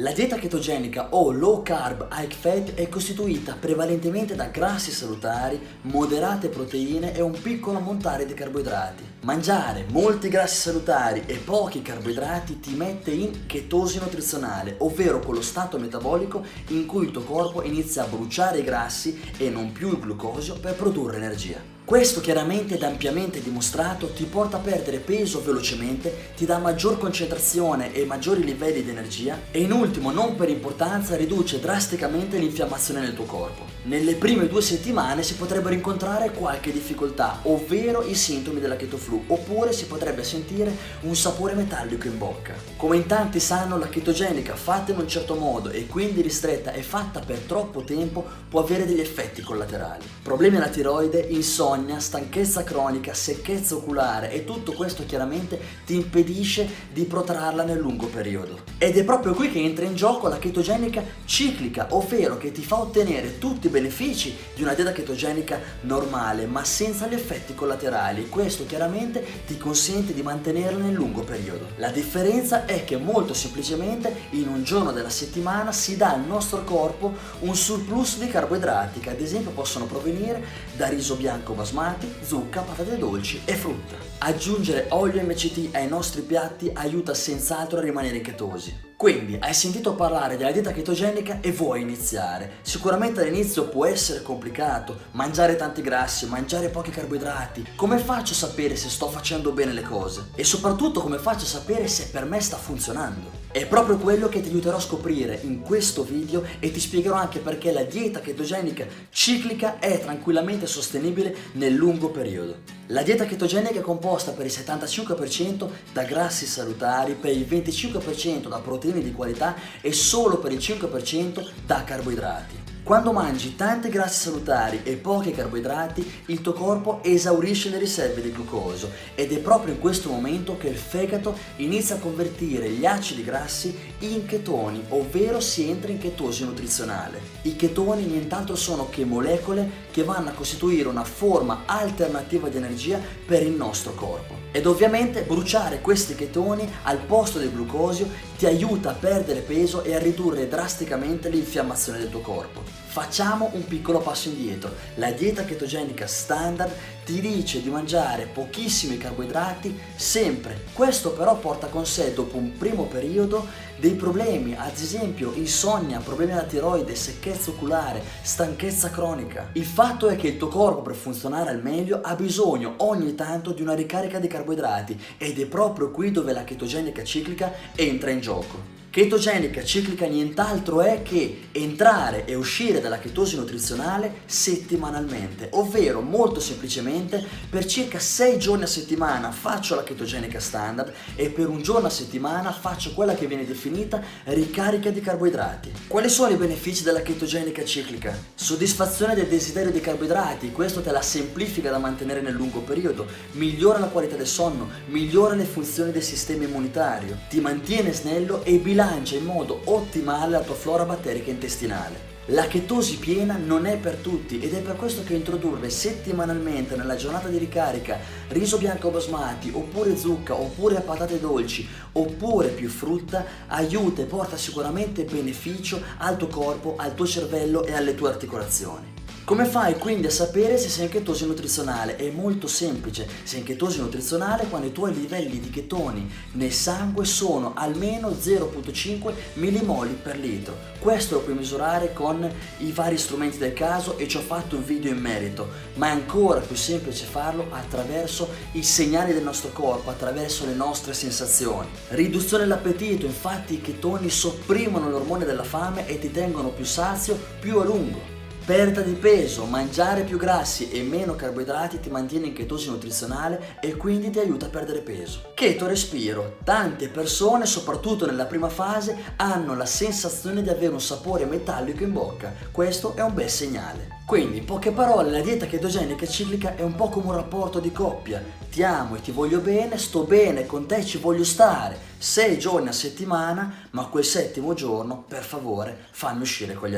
La dieta chetogenica o low carb high fat è costituita prevalentemente da grassi salutari, moderate proteine e un piccolo ammontare di carboidrati. Mangiare molti grassi salutari e pochi carboidrati ti mette in chetosi nutrizionale, ovvero quello stato metabolico in cui il tuo corpo inizia a bruciare i grassi e non più il glucosio per produrre energia. Questo chiaramente ed ampiamente dimostrato ti porta a perdere peso velocemente, ti dà maggior concentrazione e maggiori livelli di energia e in ultimo, non per importanza, riduce drasticamente l'infiammazione nel tuo corpo. Nelle prime due settimane si potrebbero incontrare qualche difficoltà, ovvero i sintomi della keto flu, oppure si potrebbe sentire un sapore metallico in bocca. Come in tanti sanno, la chetogenica fatta in un certo modo e quindi ristretta e fatta per troppo tempo può avere degli effetti collaterali. Problemi alla tiroide, insonnia, insonnia, stanchezza cronica, secchezza oculare e tutto questo chiaramente ti impedisce di protrarla nel lungo periodo. Ed è proprio qui che entra in gioco la chetogenica ciclica, ovvero che ti fa ottenere tutti i benefici di una dieta chetogenica normale, ma senza gli effetti collaterali. Questo chiaramente ti consente di mantenerla nel lungo periodo. La differenza è che molto semplicemente in un giorno della settimana si dà al nostro corpo un surplus di carboidrati che ad esempio possono provenire da riso bianco basmati zucca, patate dolci e frutta. Aggiungere olio MCT ai nostri piatti aiuta senz'altro a rimanere chetosi. Quindi hai sentito parlare della dieta chetogenica e vuoi iniziare. Sicuramente all'inizio può essere complicato, mangiare tanti grassi, mangiare pochi carboidrati. Come faccio a sapere se sto facendo bene le cose? E soprattutto come faccio a sapere se per me sta funzionando? È proprio quello che ti aiuterò a scoprire in questo video e ti spiegherò anche perché la dieta chetogenica ciclica è tranquillamente sostenibile nel lungo periodo. La dieta chetogenica è composta per il 75% da grassi salutari, per il 25% da proteine di qualità e solo per il 5% da carboidrati. Quando mangi tanti grassi salutari e pochi carboidrati, il tuo corpo esaurisce le riserve di glucosio ed è proprio in questo momento che il fegato inizia a convertire gli acidi grassi in chetoni, ovvero si entra in chetosi nutrizionale. I chetoni nient'altro sono che molecole che vanno a costituire una forma alternativa di energia per il nostro corpo. Ed ovviamente bruciare questi chetoni al posto del glucosio ti aiuta a perdere peso e a ridurre drasticamente l'infiammazione del tuo corpo. Facciamo un piccolo passo indietro. La dieta chetogenica standard ti dice di mangiare pochissimi carboidrati sempre. Questo però porta con sé dopo un primo periodo dei problemi, ad esempio insonnia, problemi alla tiroide, secchezza oculare, stanchezza cronica. Il fatto è che il tuo corpo per funzionare al meglio ha bisogno ogni tanto di una ricarica di carboidrati ed è proprio qui dove la chetogenica ciclica entra in gioco. Chetogenica ciclica nient'altro è che entrare e uscire dalla chetosi nutrizionale settimanalmente, ovvero molto semplicemente per circa 6 giorni a settimana faccio la chetogenica standard e per un giorno a settimana faccio quella che viene definita ricarica di carboidrati. Quali sono i benefici della chetogenica ciclica? Soddisfazione del desiderio di carboidrati, questo te la semplifica da mantenere nel lungo periodo, migliora la qualità del sonno, migliora le funzioni del sistema immunitario, ti mantiene snello e bilancia bilancia in modo ottimale la tua flora batterica intestinale. La chetosi piena non è per tutti ed è per questo che introdurre settimanalmente nella giornata di ricarica riso bianco basmati oppure zucca oppure patate dolci oppure più frutta aiuta e porta sicuramente beneficio al tuo corpo, al tuo cervello e alle tue articolazioni. Come fai quindi a sapere se sei in chetosi nutrizionale? È molto semplice, sei in chetosi nutrizionale quando i tuoi livelli di chetoni nel sangue sono almeno 0,5 millimoli per litro. Questo lo puoi misurare con i vari strumenti del caso e ci ho fatto un video in merito, ma è ancora più semplice farlo attraverso i segnali del nostro corpo, attraverso le nostre sensazioni. Riduzione dell'appetito, infatti i chetoni sopprimono l'ormone della fame e ti tengono più sazio più a lungo. Perdita di peso, mangiare più grassi e meno carboidrati ti mantiene in chetosi nutrizionale e quindi ti aiuta a perdere peso. Keto respiro. Tante persone, soprattutto nella prima fase, hanno la sensazione di avere un sapore metallico in bocca. Questo è un bel segnale. Quindi, in poche parole, la dieta chetogenica ciclica è un po' come un rapporto di coppia. Ti amo e ti voglio bene, sto bene con te, ci voglio stare. Sei giorni a settimana, ma quel settimo giorno, per favore, fammi uscire con gli.